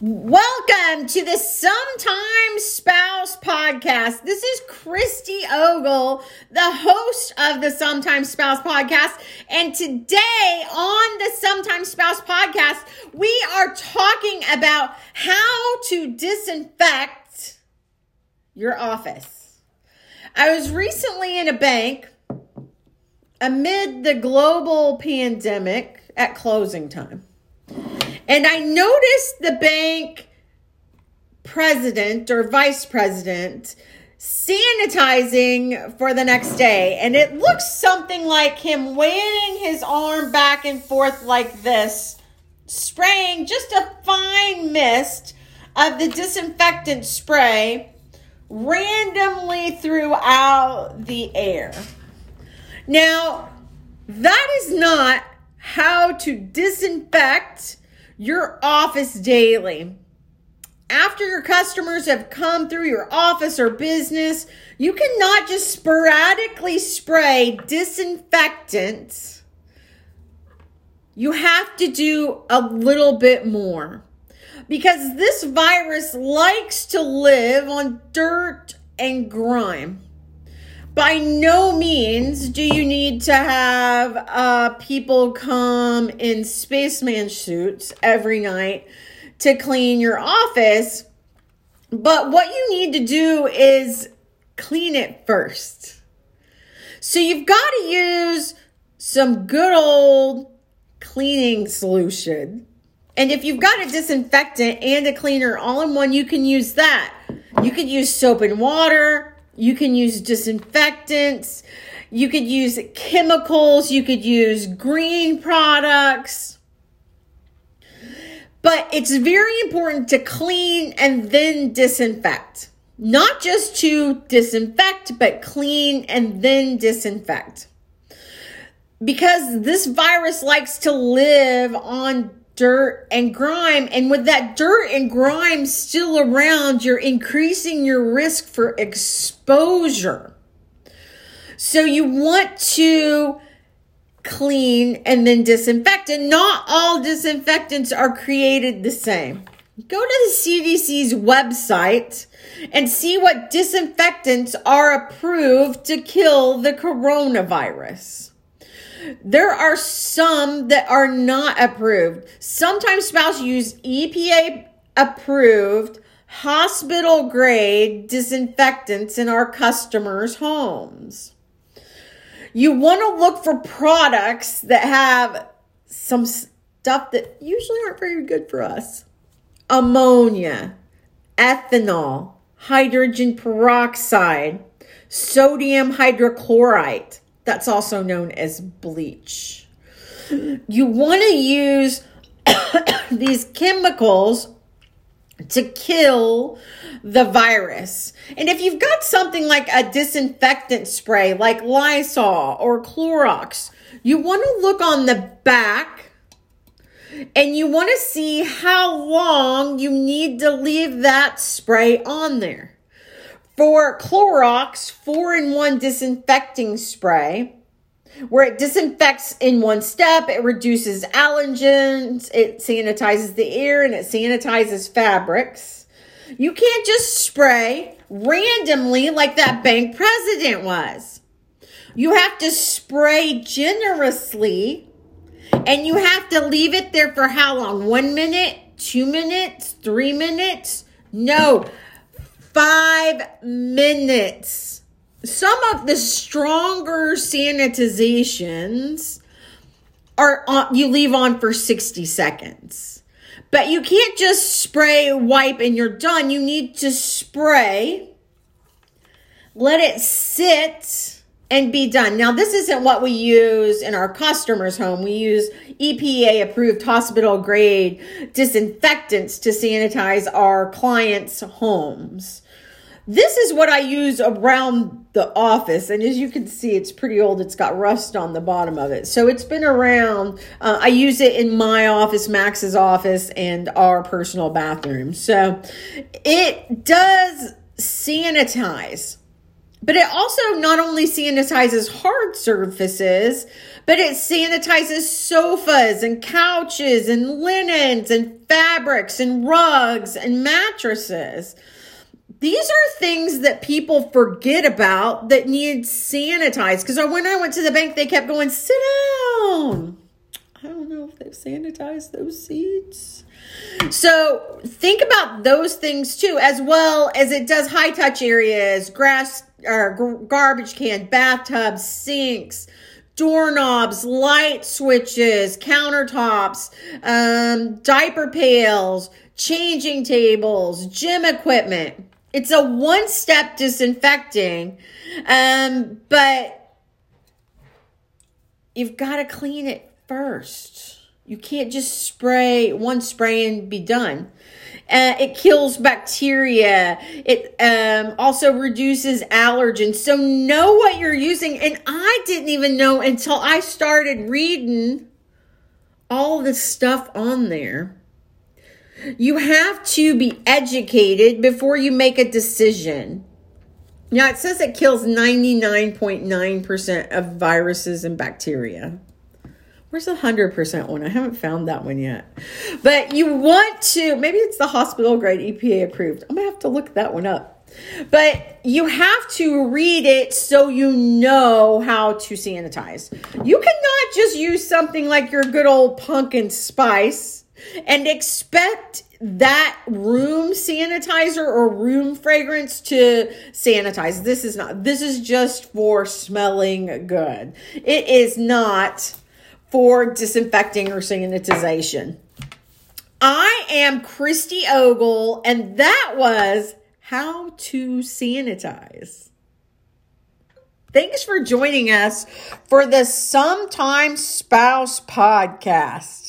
Welcome to the Sometimes Spouse podcast. This is Christy Ogle, the host of the Sometimes Spouse podcast. And today on the Sometimes Spouse podcast, we are talking about how to disinfect your office. I was recently in a bank amid the global pandemic at closing time. And I noticed the bank president or vice president sanitizing for the next day. And it looks something like him waving his arm back and forth like this, spraying just a fine mist of the disinfectant spray randomly throughout the air. Now, that is not how to disinfect your office daily. After your customers have come through your office or business, you cannot just sporadically spray disinfectant. You have to do a little bit more because this virus likes to live on dirt and grime by no means do you need to have uh, people come in spaceman suits every night to clean your office. But what you need to do is clean it first. So you've got to use some good old cleaning solution. And if you've got a disinfectant and a cleaner all in one, you can use that. You could use soap and water you can use disinfectants. You could use chemicals. You could use green products. But it's very important to clean and then disinfect. Not just to disinfect, but clean and then disinfect. Because this virus likes to live on dirt and grime. And with that dirt and grime still around, you're increasing your risk for exposure. So you want to clean and then disinfect. And not all disinfectants are created the same. Go to the CDC's website and see what disinfectants are approved to kill the coronavirus. There are some that are not approved. Sometimes spouse use EPA approved hospital grade disinfectants in our customers' homes. You want to look for products that have some stuff that usually aren't very good for us ammonia, ethanol, hydrogen peroxide, sodium hydrochloride that's also known as bleach. You want to use these chemicals to kill the virus. And if you've got something like a disinfectant spray like Lysol or Clorox, you want to look on the back and you want to see how long you need to leave that spray on there for Clorox 4 in 1 disinfecting spray, where it disinfects in one step, it reduces allergens, it sanitizes the air, and it sanitizes fabrics. You can't just spray randomly like that bank president was. You have to spray generously and you have to leave it there for how long? One minute, two minutes, three minutes? No, five minutes. Some of the stronger sanitizations are on, you leave on for 60 seconds. But you can't just spray, wipe, and you're done. You need to spray, let it sit and be done. Now, this isn't what we use in our customer's home. We use EPA approved hospital grade disinfectants to sanitize our clients' homes. This is what I use around the office, and as you can see, it's pretty old. It's got rust on the bottom of it, so it's been around. Uh, I use it in my office, Max's office, and our personal bathroom. So it does sanitize But it also not only sanitizes hard surfaces, but it sanitizes sofas and couches and linens and fabrics and rugs and mattresses. These are things that people forget about that need sanitized. Because when I went to the bank, they kept going, sit down. I don't know if they've sanitized those seats. So think about those things too, as well as it does high touch areas, grass or garbage can, bathtubs, sinks, doorknobs, light switches, countertops, um, diaper pails, changing tables, gym equipment. It's a one step disinfecting, um, but you've got to clean it first. You can't just spray one spray and be done. Uh, it kills bacteria. It um, also reduces allergens. So know what you're using. And I didn't even know until I started reading all the stuff on there. You have to be educated before you make a decision. Now, it says it kills 99.9% of viruses and bacteria. Where's the 100% one? I haven't found that one yet. But you want to, maybe it's the hospital grade EPA approved. I'm going to have to look that one up. But you have to read it so you know how to sanitize. You cannot just use something like your good old pumpkin spice and expect that room sanitizer or room fragrance to sanitize. This is not, this is just for smelling good. It is not for disinfecting or sanitization. I am Christy Ogle, and that was How to Sanitize. Thanks for joining us for the Sometimes Spouse podcast.